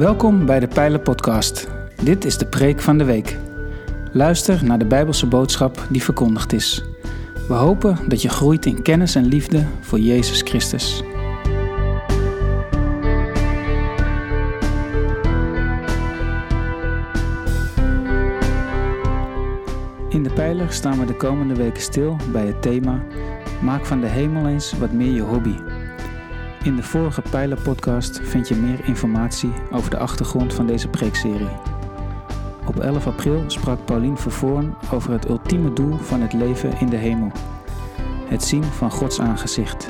Welkom bij de Pijlen Podcast. Dit is de preek van de week. Luister naar de Bijbelse boodschap die verkondigd is. We hopen dat je groeit in kennis en liefde voor Jezus Christus. In de pijler staan we de komende weken stil bij het thema Maak van de hemel eens wat meer je hobby. In de vorige Pijler-podcast vind je meer informatie over de achtergrond van deze preekserie. Op 11 april sprak Paulien Vervoorn over het ultieme doel van het leven in de hemel. Het zien van Gods aangezicht.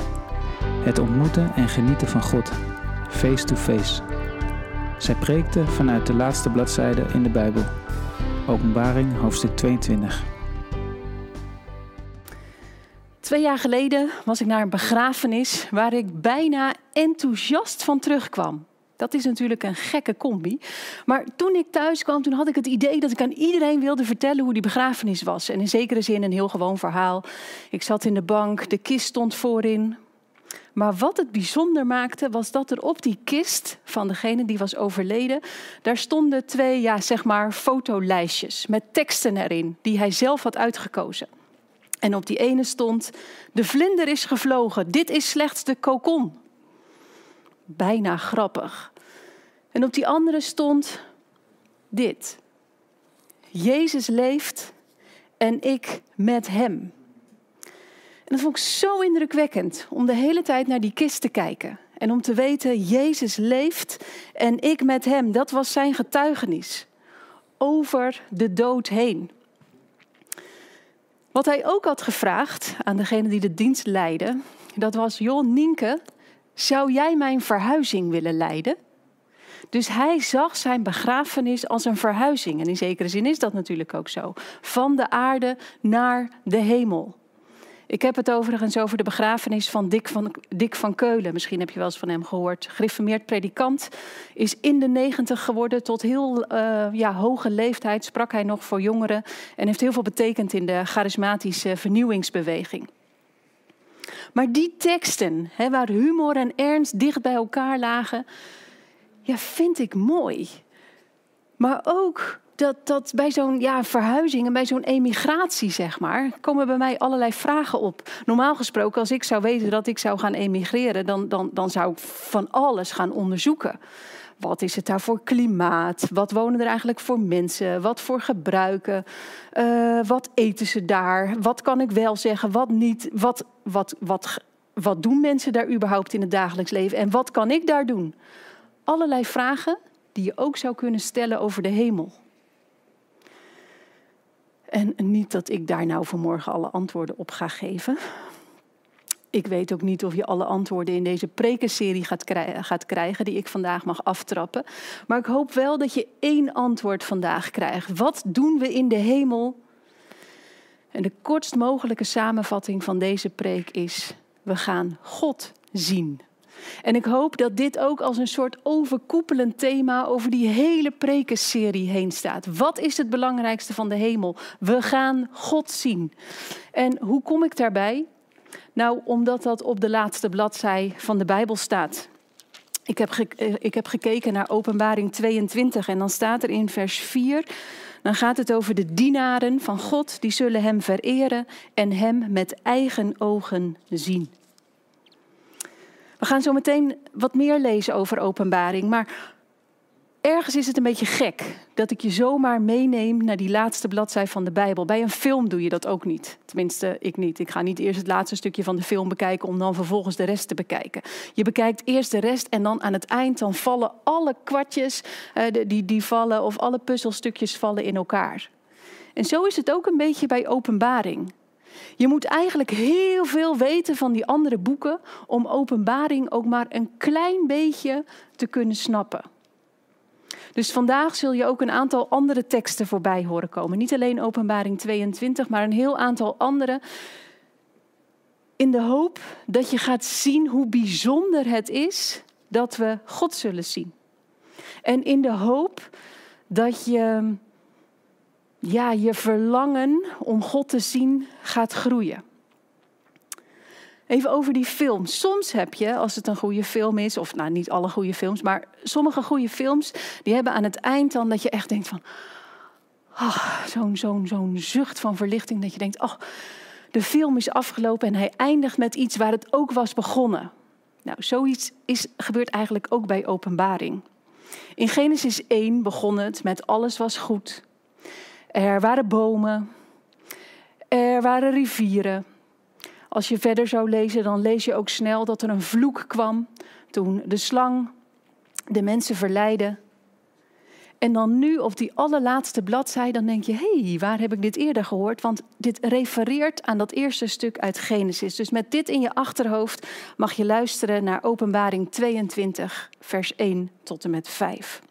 Het ontmoeten en genieten van God, face to face. Zij preekte vanuit de laatste bladzijde in de Bijbel, Openbaring hoofdstuk 22. Twee jaar geleden was ik naar een begrafenis waar ik bijna enthousiast van terugkwam. Dat is natuurlijk een gekke combi. Maar toen ik thuis kwam, toen had ik het idee dat ik aan iedereen wilde vertellen hoe die begrafenis was. En in zekere zin een heel gewoon verhaal. Ik zat in de bank, de kist stond voorin. Maar wat het bijzonder maakte, was dat er op die kist van degene die was overleden, daar stonden twee, ja, zeg maar, fotolijstjes met teksten erin, die hij zelf had uitgekozen. En op die ene stond: De vlinder is gevlogen, dit is slechts de kokon. Bijna grappig. En op die andere stond dit: Jezus leeft en ik met hem. En dat vond ik zo indrukwekkend om de hele tijd naar die kist te kijken. En om te weten, Jezus leeft en ik met hem. Dat was zijn getuigenis over de dood heen. Wat hij ook had gevraagd aan degene die de dienst leidde, dat was: Joh, Nienke, zou jij mijn verhuizing willen leiden? Dus hij zag zijn begrafenis als een verhuizing. En in zekere zin is dat natuurlijk ook zo. Van de aarde naar de hemel. Ik heb het overigens over de begrafenis van Dick van, Dick van Keulen. Misschien heb je wel eens van hem gehoord. Gereformeerd predikant. Is in de negentig geworden. Tot heel uh, ja, hoge leeftijd sprak hij nog voor jongeren. En heeft heel veel betekend in de charismatische vernieuwingsbeweging. Maar die teksten, hè, waar humor en ernst dicht bij elkaar lagen, ja, vind ik mooi. Maar ook dat, dat bij zo'n ja, verhuizing en bij zo'n emigratie, zeg maar, komen bij mij allerlei vragen op. Normaal gesproken, als ik zou weten dat ik zou gaan emigreren, dan, dan, dan zou ik van alles gaan onderzoeken. Wat is het daar voor klimaat? Wat wonen er eigenlijk voor mensen? Wat voor gebruiken? Uh, wat eten ze daar? Wat kan ik wel zeggen? Wat niet? Wat, wat, wat, wat doen mensen daar überhaupt in het dagelijks leven? En wat kan ik daar doen? Allerlei vragen die je ook zou kunnen stellen over de hemel. En niet dat ik daar nou vanmorgen alle antwoorden op ga geven. Ik weet ook niet of je alle antwoorden in deze prekenserie gaat, gaat krijgen die ik vandaag mag aftrappen. Maar ik hoop wel dat je één antwoord vandaag krijgt. Wat doen we in de hemel? En de kortst mogelijke samenvatting van deze preek is: we gaan God zien. En ik hoop dat dit ook als een soort overkoepelend thema over die hele prekenserie heen staat. Wat is het belangrijkste van de hemel? We gaan God zien. En hoe kom ik daarbij? Nou, omdat dat op de laatste bladzij van de Bijbel staat. Ik heb, eh, ik heb gekeken naar Openbaring 22 en dan staat er in vers 4. Dan gaat het over de dienaren van God, die zullen Hem vereren en Hem met eigen ogen zien. We gaan zo meteen wat meer lezen over openbaring. Maar ergens is het een beetje gek dat ik je zomaar meeneem naar die laatste bladzij van de Bijbel. Bij een film doe je dat ook niet. Tenminste, ik niet. Ik ga niet eerst het laatste stukje van de film bekijken om dan vervolgens de rest te bekijken. Je bekijkt eerst de rest en dan aan het eind dan vallen alle kwartjes uh, die, die vallen of alle puzzelstukjes vallen in elkaar. En zo is het ook een beetje bij openbaring. Je moet eigenlijk heel veel weten van die andere boeken om openbaring ook maar een klein beetje te kunnen snappen. Dus vandaag zul je ook een aantal andere teksten voorbij horen komen. Niet alleen openbaring 22, maar een heel aantal andere. In de hoop dat je gaat zien hoe bijzonder het is dat we God zullen zien. En in de hoop dat je ja, je verlangen om God te zien gaat groeien. Even over die film. Soms heb je, als het een goede film is, of nou niet alle goede films, maar sommige goede films, die hebben aan het eind dan dat je echt denkt van, oh, zo'n zo'n zo'n zucht van verlichting, dat je denkt, oh, de film is afgelopen en hij eindigt met iets waar het ook was begonnen. Nou, zoiets is, gebeurt eigenlijk ook bij openbaring. In Genesis 1 begon het met alles was goed. Er waren bomen, er waren rivieren. Als je verder zou lezen, dan lees je ook snel dat er een vloek kwam toen de slang de mensen verleidde. En dan nu op die allerlaatste bladzijde, dan denk je, hé, hey, waar heb ik dit eerder gehoord? Want dit refereert aan dat eerste stuk uit Genesis. Dus met dit in je achterhoofd mag je luisteren naar Openbaring 22, vers 1 tot en met 5.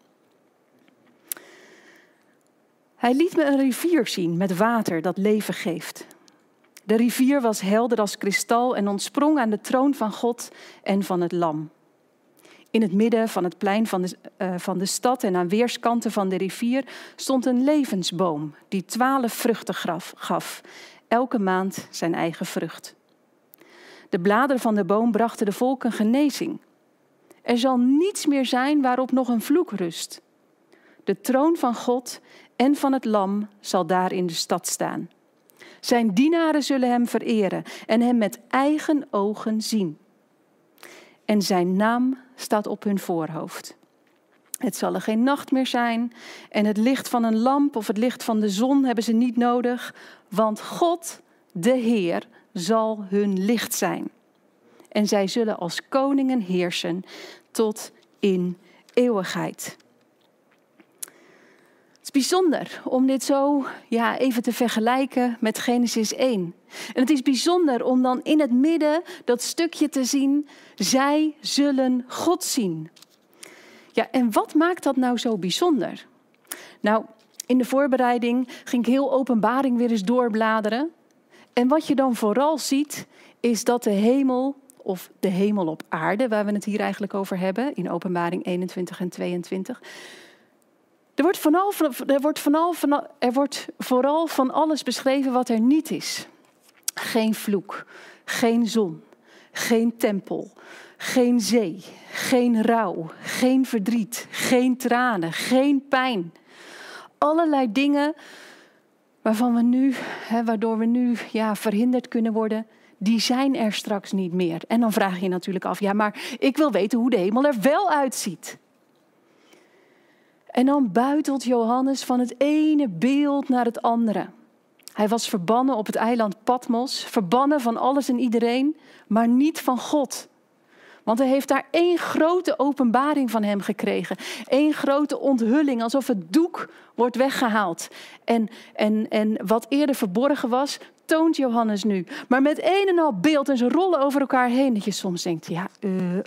Hij liet me een rivier zien met water dat leven geeft. De rivier was helder als kristal en ontsprong aan de troon van God en van het Lam. In het midden van het plein van de, uh, van de stad en aan weerskanten van de rivier stond een levensboom die twaalf vruchten gaf, elke maand zijn eigen vrucht. De bladeren van de boom brachten de volken genezing. Er zal niets meer zijn waarop nog een vloek rust. De troon van God en van het Lam zal daar in de stad staan. Zijn dienaren zullen hem vereren en hem met eigen ogen zien. En zijn naam staat op hun voorhoofd. Het zal er geen nacht meer zijn en het licht van een lamp of het licht van de zon hebben ze niet nodig, want God, de Heer, zal hun licht zijn. En zij zullen als koningen heersen tot in eeuwigheid. Het is bijzonder om dit zo ja, even te vergelijken met Genesis 1. En het is bijzonder om dan in het midden dat stukje te zien, zij zullen God zien. Ja, en wat maakt dat nou zo bijzonder? Nou, in de voorbereiding ging ik heel openbaring weer eens doorbladeren. En wat je dan vooral ziet, is dat de hemel, of de hemel op aarde, waar we het hier eigenlijk over hebben, in openbaring 21 en 22, er wordt, vooral, er, wordt er wordt vooral van alles beschreven wat er niet is. Geen vloek, geen zon, geen tempel, geen zee, geen rouw, geen verdriet, geen tranen, geen pijn. Allerlei dingen waarvan we nu, hè, waardoor we nu ja, verhinderd kunnen worden, die zijn er straks niet meer. En dan vraag je je natuurlijk af, ja, maar ik wil weten hoe de hemel er wel uitziet. En dan buitelt Johannes van het ene beeld naar het andere. Hij was verbannen op het eiland Patmos, verbannen van alles en iedereen, maar niet van God. Want hij heeft daar één grote openbaring van hem gekregen. Eén grote onthulling, alsof het doek wordt weggehaald. En, en, en wat eerder verborgen was, toont Johannes nu. Maar met een en al beeld en ze rollen over elkaar heen. Dat je soms denkt, ja, uh,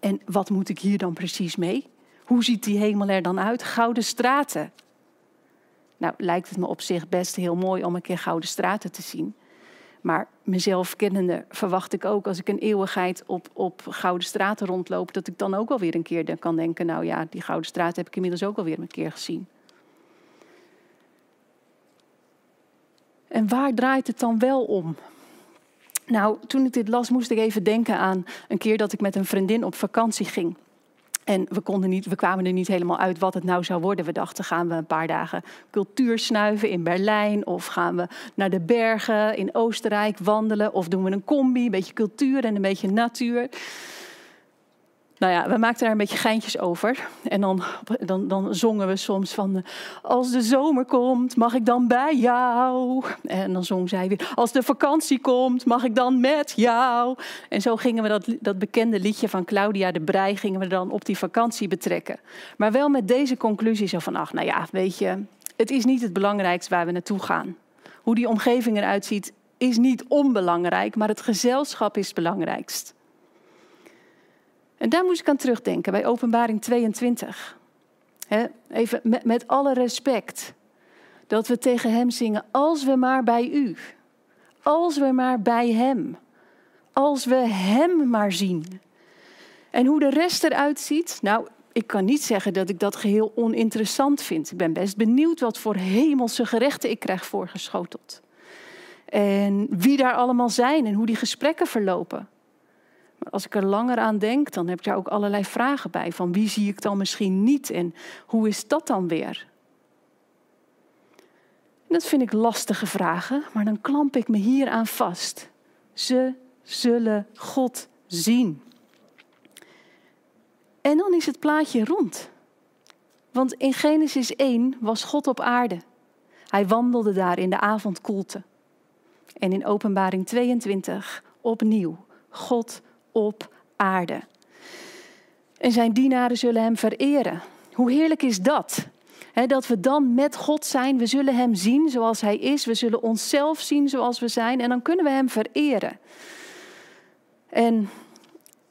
en wat moet ik hier dan precies mee? Hoe ziet die hemel er dan uit? Gouden straten. Nou, lijkt het me op zich best heel mooi om een keer gouden straten te zien. Maar mezelf kennende verwacht ik ook als ik een eeuwigheid op, op gouden straten rondloop, dat ik dan ook wel weer een keer kan denken, nou ja, die gouden straat heb ik inmiddels ook alweer een keer gezien. En waar draait het dan wel om? Nou, toen ik dit las, moest ik even denken aan een keer dat ik met een vriendin op vakantie ging. En we, konden niet, we kwamen er niet helemaal uit wat het nou zou worden. We dachten, gaan we een paar dagen cultuur snuiven in Berlijn? Of gaan we naar de bergen in Oostenrijk wandelen? Of doen we een combi, een beetje cultuur en een beetje natuur? Nou ja, we maakten daar een beetje geintjes over. En dan, dan, dan zongen we soms van... Als de zomer komt, mag ik dan bij jou? En dan zong zij weer... Als de vakantie komt, mag ik dan met jou? En zo gingen we dat, dat bekende liedje van Claudia de Brij... gingen we dan op die vakantie betrekken. Maar wel met deze conclusie zo van... Ach, nou ja, weet je... Het is niet het belangrijkste waar we naartoe gaan. Hoe die omgeving eruit ziet, is niet onbelangrijk... maar het gezelschap is het belangrijkst. En daar moest ik aan terugdenken bij Openbaring 22. even met, met alle respect. Dat we tegen Hem zingen, als we maar bij U. Als we maar bij Hem. Als we Hem maar zien. En hoe de rest eruit ziet, nou, ik kan niet zeggen dat ik dat geheel oninteressant vind. Ik ben best benieuwd wat voor hemelse gerechten ik krijg voorgeschoteld. En wie daar allemaal zijn en hoe die gesprekken verlopen. Als ik er langer aan denk, dan heb ik daar ook allerlei vragen bij. Van wie zie ik dan misschien niet en hoe is dat dan weer? En dat vind ik lastige vragen, maar dan klamp ik me hier aan vast. Ze zullen God zien. En dan is het plaatje rond. Want in Genesis 1 was God op aarde. Hij wandelde daar in de avondkoelte. En in Openbaring 22 opnieuw God op aarde. En zijn dienaren zullen hem vereren. Hoe heerlijk is dat? dat we dan met God zijn. We zullen Hem zien zoals Hij is. We zullen onszelf zien zoals we zijn. En dan kunnen we Hem vereren. En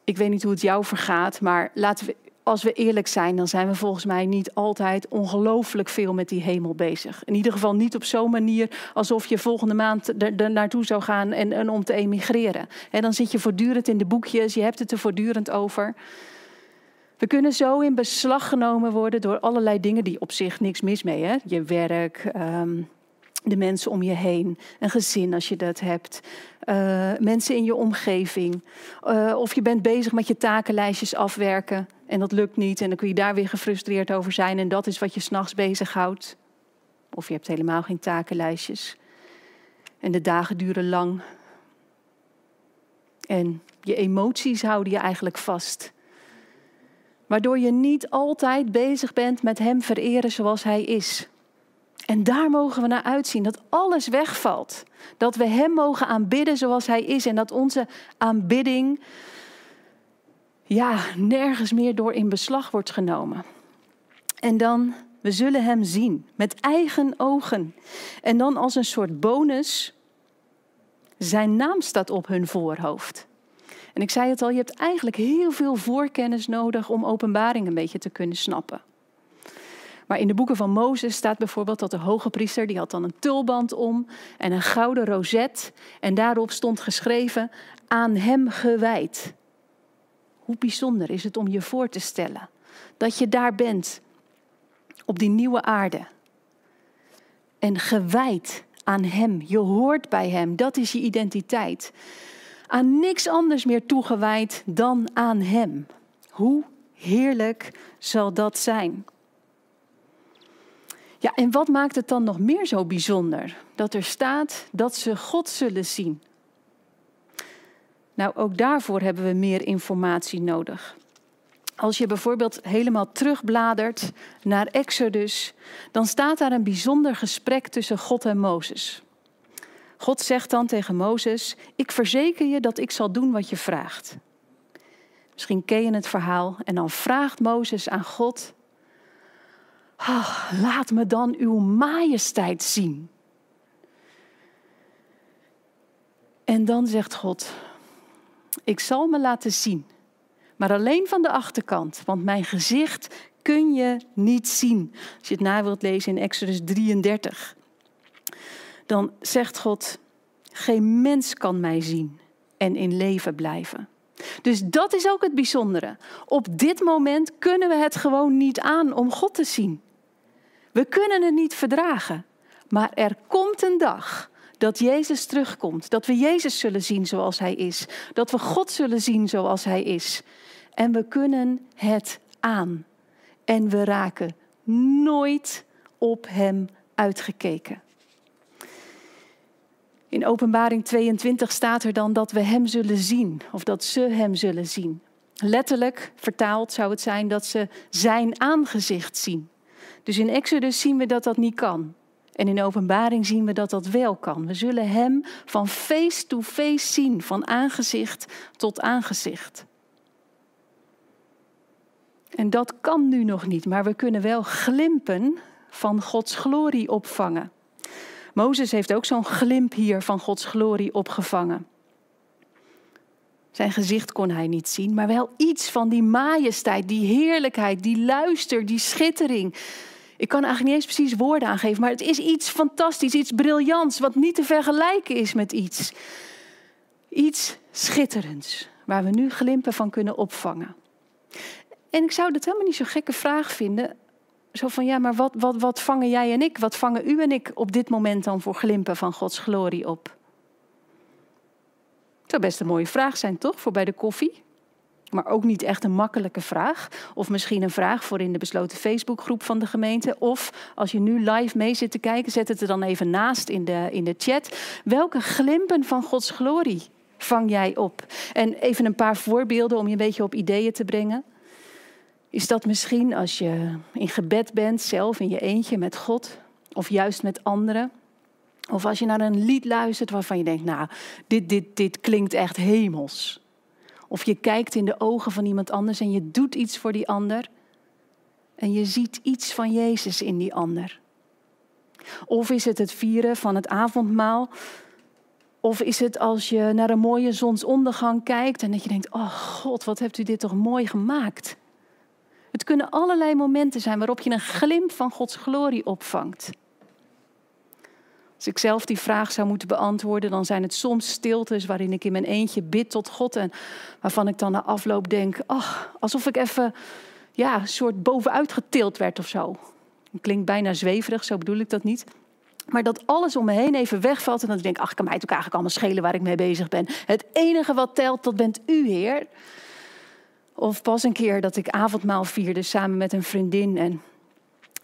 ik weet niet hoe het jou vergaat, maar laten we, als we eerlijk zijn, dan zijn we volgens mij niet altijd ongelooflijk veel met die hemel bezig. In ieder geval niet op zo'n manier alsof je volgende maand er, naartoe zou gaan en, en om te emigreren. En dan zit je voortdurend in de boekjes, je hebt het er voortdurend over. We kunnen zo in beslag genomen worden door allerlei dingen die op zich niks mis mee. Hè? Je werk, ehm, de mensen om je heen, een gezin als je dat hebt, uh, mensen in je omgeving. Uh, of je bent bezig met je takenlijstjes afwerken en dat lukt niet en dan kun je daar weer gefrustreerd over zijn en dat is wat je s'nachts bezighoudt. Of je hebt helemaal geen takenlijstjes en de dagen duren lang. En je emoties houden je eigenlijk vast. Waardoor je niet altijd bezig bent met Hem vereren zoals Hij is. En daar mogen we naar uitzien, dat alles wegvalt. Dat we Hem mogen aanbidden zoals Hij is en dat onze aanbidding ja, nergens meer door in beslag wordt genomen. En dan, we zullen Hem zien met eigen ogen. En dan als een soort bonus, Zijn naam staat op hun voorhoofd. En ik zei het al, je hebt eigenlijk heel veel voorkennis nodig om openbaring een beetje te kunnen snappen. Maar in de boeken van Mozes staat bijvoorbeeld dat de hoge priester, die had dan een tulband om en een gouden rozet. En daarop stond geschreven, aan hem gewijd. Hoe bijzonder is het om je voor te stellen dat je daar bent, op die nieuwe aarde. En gewijd aan hem, je hoort bij hem, dat is je identiteit aan niks anders meer toegewijd dan aan Hem. Hoe heerlijk zal dat zijn? Ja, en wat maakt het dan nog meer zo bijzonder? Dat er staat dat ze God zullen zien. Nou, ook daarvoor hebben we meer informatie nodig. Als je bijvoorbeeld helemaal terugbladert naar Exodus, dan staat daar een bijzonder gesprek tussen God en Mozes. God zegt dan tegen Mozes: Ik verzeker je dat ik zal doen wat je vraagt. Misschien ken je het verhaal. En dan vraagt Mozes aan God: oh, Laat me dan uw majesteit zien. En dan zegt God: Ik zal me laten zien, maar alleen van de achterkant, want mijn gezicht kun je niet zien. Als je het na wilt lezen in Exodus 33 dan zegt God, geen mens kan mij zien en in leven blijven. Dus dat is ook het bijzondere. Op dit moment kunnen we het gewoon niet aan om God te zien. We kunnen het niet verdragen. Maar er komt een dag dat Jezus terugkomt. Dat we Jezus zullen zien zoals Hij is. Dat we God zullen zien zoals Hij is. En we kunnen het aan. En we raken nooit op Hem uitgekeken. In Openbaring 22 staat er dan dat we Hem zullen zien, of dat ze Hem zullen zien. Letterlijk vertaald zou het zijn dat ze Zijn aangezicht zien. Dus in Exodus zien we dat dat niet kan. En in Openbaring zien we dat dat wel kan. We zullen Hem van face to face zien, van aangezicht tot aangezicht. En dat kan nu nog niet, maar we kunnen wel glimpen van Gods glorie opvangen. Mozes heeft ook zo'n glimp hier van Gods glorie opgevangen. Zijn gezicht kon hij niet zien, maar wel iets van die majesteit, die heerlijkheid, die luister, die schittering. Ik kan eigenlijk niet eens precies woorden aangeven, maar het is iets fantastisch, iets briljants, wat niet te vergelijken is met iets. Iets schitterends, waar we nu glimpen van kunnen opvangen. En ik zou dat helemaal niet zo'n gekke vraag vinden zo van ja, maar wat, wat, wat vangen jij en ik, wat vangen u en ik op dit moment dan voor glimpen van Gods glorie op? Het zou best een mooie vraag zijn, toch, voor bij de koffie? Maar ook niet echt een makkelijke vraag. Of misschien een vraag voor in de besloten Facebookgroep van de gemeente. Of als je nu live mee zit te kijken, zet het er dan even naast in de, in de chat. Welke glimpen van Gods glorie vang jij op? En even een paar voorbeelden om je een beetje op ideeën te brengen. Is dat misschien als je in gebed bent, zelf in je eentje met God, of juist met anderen? Of als je naar een lied luistert waarvan je denkt, nou, dit, dit, dit klinkt echt hemels. Of je kijkt in de ogen van iemand anders en je doet iets voor die ander. En je ziet iets van Jezus in die ander. Of is het het vieren van het avondmaal. Of is het als je naar een mooie zonsondergang kijkt en dat je denkt, oh God, wat hebt u dit toch mooi gemaakt. Het kunnen allerlei momenten zijn waarop je een glimp van Gods glorie opvangt. Als ik zelf die vraag zou moeten beantwoorden, dan zijn het soms stiltes waarin ik in mijn eentje bid tot God en waarvan ik dan na afloop denk, ach, alsof ik even ja, een soort bovenuit getild werd of zo. Klinkt bijna zweverig, zo bedoel ik dat niet. Maar dat alles om me heen even wegvalt en dat ik denk, ach, kan mij ook eigenlijk allemaal schelen waar ik mee bezig ben. Het enige wat telt, dat bent u, Heer. Of pas een keer dat ik avondmaal vierde samen met een vriendin en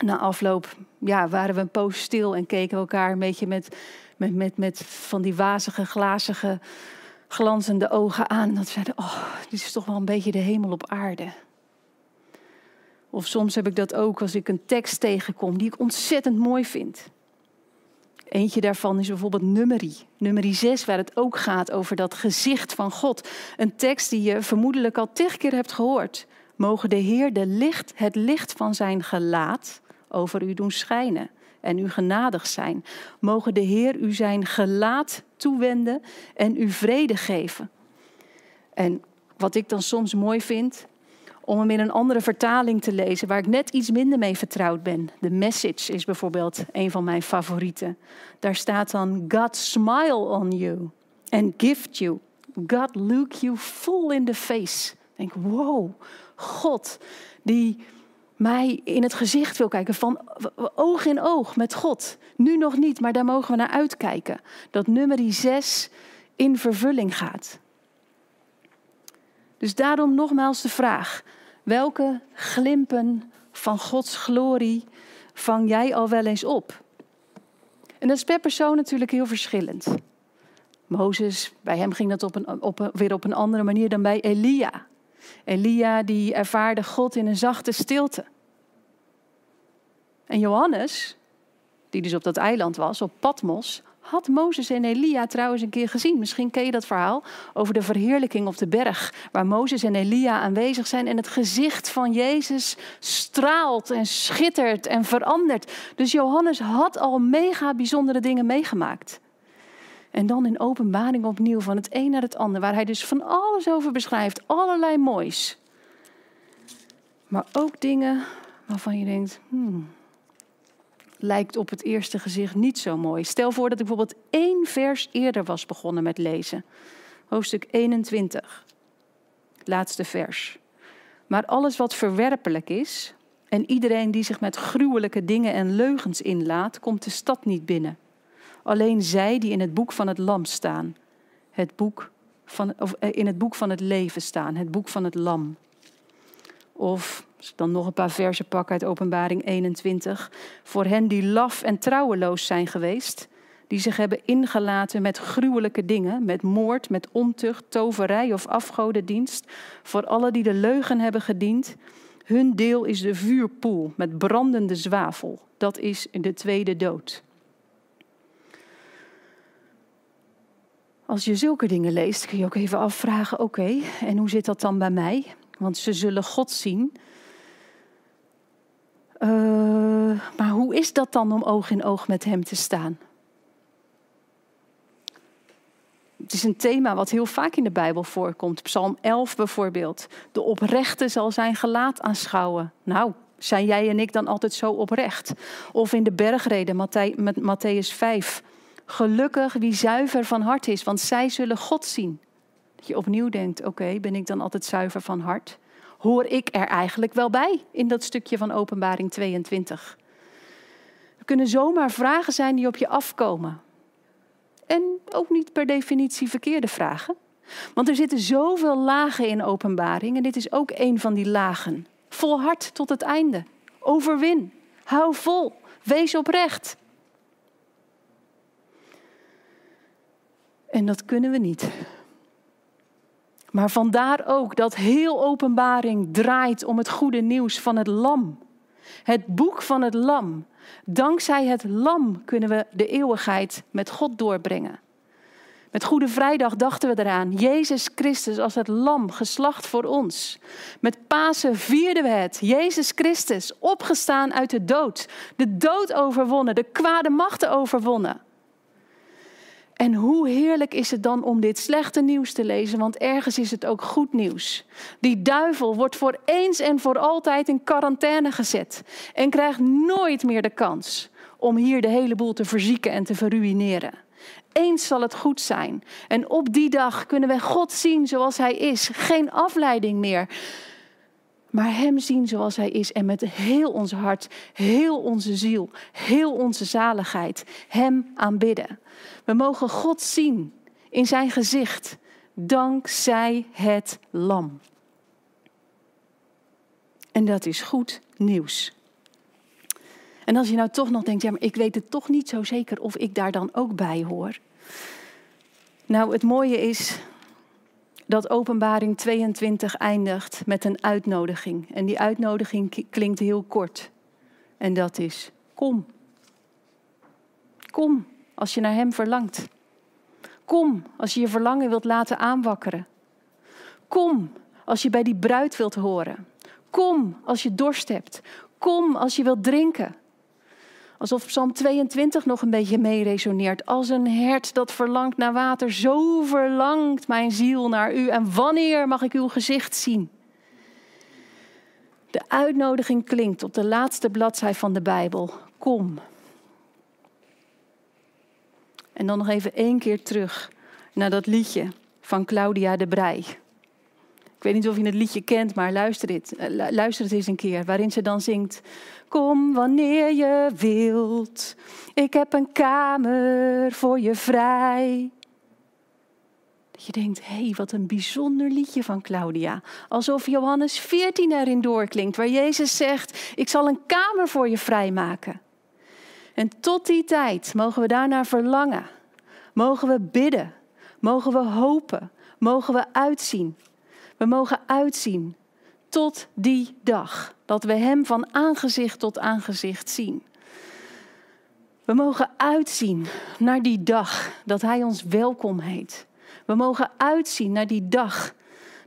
na afloop ja, waren we een poos stil en keken elkaar een beetje met, met, met, met van die wazige, glazige, glanzende ogen aan. Dat zeiden, oh, dit is toch wel een beetje de hemel op aarde. Of soms heb ik dat ook als ik een tekst tegenkom die ik ontzettend mooi vind. Eentje daarvan is bijvoorbeeld Nummerie. Nummerie 6, waar het ook gaat over dat gezicht van God. Een tekst die je vermoedelijk al tig keer hebt gehoord. Mogen de Heer de licht, het licht van zijn gelaat over u doen schijnen en u genadig zijn. Mogen de Heer u zijn gelaat toewenden en u vrede geven. En wat ik dan soms mooi vind, om hem in een andere vertaling te lezen, waar ik net iets minder mee vertrouwd ben. De Message is bijvoorbeeld een van mijn favorieten. Daar staat dan: God smile on you and gift you. God look you full in the face. Ik denk, wow, God die mij in het gezicht wil kijken, van oog in oog met God. Nu nog niet, maar daar mogen we naar uitkijken. Dat nummer 6 in vervulling gaat. Dus daarom nogmaals de vraag: welke glimpen van Gods glorie vang jij al wel eens op? En dat is per persoon natuurlijk heel verschillend. Mozes, bij hem ging dat op een, op weer op een andere manier dan bij Elia. Elia die ervaarde God in een zachte stilte. En Johannes, die dus op dat eiland was, op Patmos, had Mozes en Elia trouwens een keer gezien. Misschien ken je dat verhaal over de verheerlijking op de berg, waar Mozes en Elia aanwezig zijn en het gezicht van Jezus straalt en schittert en verandert. Dus Johannes had al mega bijzondere dingen meegemaakt. En dan in openbaring opnieuw van het een naar het ander, waar hij dus van alles over beschrijft, allerlei moois. Maar ook dingen waarvan je denkt, hmm, lijkt op het eerste gezicht niet zo mooi. Stel voor dat ik bijvoorbeeld één vers eerder was begonnen met lezen. Hoofdstuk 21, laatste vers. Maar alles wat verwerpelijk is en iedereen die zich met gruwelijke dingen en leugens inlaat, komt de stad niet binnen. Alleen zij die in het boek van het lam staan, het boek van, of eh, in het boek van het leven staan, het boek van het lam. Of dan nog een paar versen pakken uit Openbaring 21. Voor hen die laf en trouweloos zijn geweest, die zich hebben ingelaten met gruwelijke dingen, met moord, met ontucht, toverij of afgodendienst. Voor alle die de leugen hebben gediend. Hun deel is de vuurpoel met brandende zwavel. Dat is de tweede dood. Als je zulke dingen leest, kun je ook even afvragen: oké, en hoe zit dat dan bij mij? Want ze zullen God zien. Uh, maar hoe is dat dan om oog in oog met Hem te staan? Het is een thema wat heel vaak in de Bijbel voorkomt. Psalm 11 bijvoorbeeld. De oprechte zal zijn gelaat aanschouwen. Nou, zijn jij en ik dan altijd zo oprecht? Of in de bergreden, Matthäus 5. Gelukkig wie zuiver van hart is, want zij zullen God zien. Dat je opnieuw denkt, oké, ben ik dan altijd zuiver van hart? Hoor ik er eigenlijk wel bij in dat stukje van Openbaring 22? Er kunnen zomaar vragen zijn die op je afkomen. En ook niet per definitie verkeerde vragen. Want er zitten zoveel lagen in openbaring en dit is ook een van die lagen. Volhard tot het einde. Overwin. Hou vol. Wees oprecht. En dat kunnen we niet. Maar vandaar ook dat heel openbaring draait om het goede nieuws van het lam. Het boek van het lam. Dankzij het lam kunnen we de eeuwigheid met God doorbrengen. Met Goede Vrijdag dachten we eraan. Jezus Christus als het lam geslacht voor ons. Met Pasen vierden we het. Jezus Christus opgestaan uit de dood. De dood overwonnen, de kwade machten overwonnen. En hoe heerlijk is het dan om dit slechte nieuws te lezen, want ergens is het ook goed nieuws. Die duivel wordt voor eens en voor altijd in quarantaine gezet en krijgt nooit meer de kans om hier de hele boel te verzieken en te verruineren. Eens zal het goed zijn. En op die dag kunnen we God zien zoals Hij is. Geen afleiding meer. Maar Hem zien zoals Hij is. En met heel ons hart, heel onze ziel, heel onze zaligheid Hem aanbidden. We mogen God zien in Zijn gezicht. Dankzij het Lam. En dat is goed nieuws. En als je nou toch nog denkt, ja, maar ik weet het toch niet zo zeker of ik daar dan ook bij hoor. Nou, het mooie is dat Openbaring 22 eindigt met een uitnodiging. En die uitnodiging klinkt heel kort. En dat is: kom. Kom als je naar Hem verlangt. Kom als je je verlangen wilt laten aanwakkeren. Kom als je bij die bruid wilt horen. Kom als je dorst hebt. Kom als je wilt drinken. Alsof Psalm 22 nog een beetje mee resoneert. Als een hert dat verlangt naar water, zo verlangt mijn ziel naar u. En wanneer mag ik uw gezicht zien? De uitnodiging klinkt op de laatste bladzij van de Bijbel. Kom. En dan nog even één keer terug naar dat liedje van Claudia de Brij. Ik weet niet of je het liedje kent, maar luister, dit, eh, luister het eens een keer. Waarin ze dan zingt: Kom wanneer je wilt. Ik heb een kamer voor je vrij. Dat je denkt, hé, hey, wat een bijzonder liedje van Claudia. Alsof Johannes 14 erin doorklinkt, waar Jezus zegt, ik zal een kamer voor je vrijmaken. En tot die tijd mogen we daarnaar verlangen. Mogen we bidden. Mogen we hopen. Mogen we uitzien. We mogen uitzien tot die dag dat we Hem van aangezicht tot aangezicht zien. We mogen uitzien naar die dag dat Hij ons welkom heet. We mogen uitzien naar die dag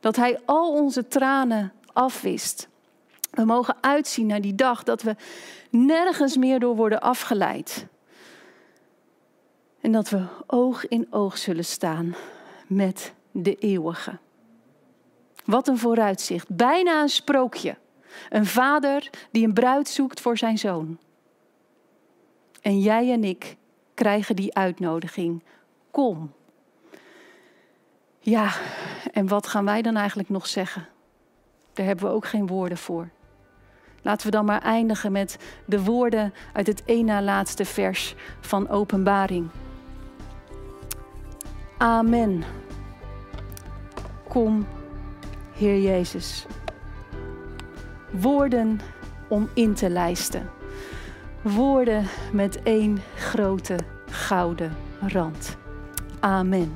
dat Hij al onze tranen afwist. We mogen uitzien naar die dag dat we nergens meer door worden afgeleid. En dat we oog in oog zullen staan met de eeuwige. Wat een vooruitzicht. Bijna een sprookje. Een vader die een bruid zoekt voor zijn zoon. En jij en ik krijgen die uitnodiging. Kom. Ja, en wat gaan wij dan eigenlijk nog zeggen? Daar hebben we ook geen woorden voor. Laten we dan maar eindigen met de woorden uit het één na laatste vers van Openbaring. Amen. Kom Heer Jezus. Woorden om in te lijsten. Woorden met één grote gouden rand. Amen.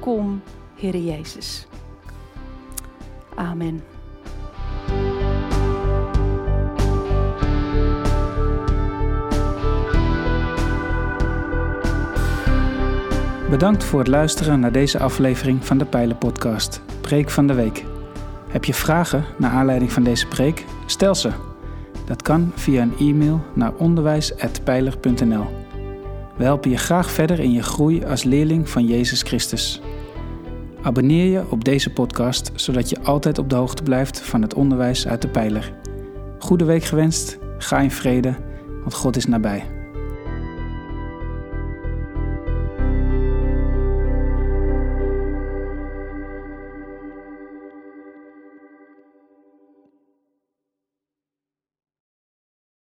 Kom, Heer Jezus. Amen. Bedankt voor het luisteren naar deze aflevering van de Pijlen Podcast, Preek van de Week. Heb je vragen naar aanleiding van deze preek? Stel ze. Dat kan via een e-mail naar onderwijs.pijler.nl. We helpen je graag verder in je groei als leerling van Jezus Christus. Abonneer je op deze podcast, zodat je altijd op de hoogte blijft van het onderwijs uit de pijler. Goede week gewenst, ga in vrede, want God is nabij.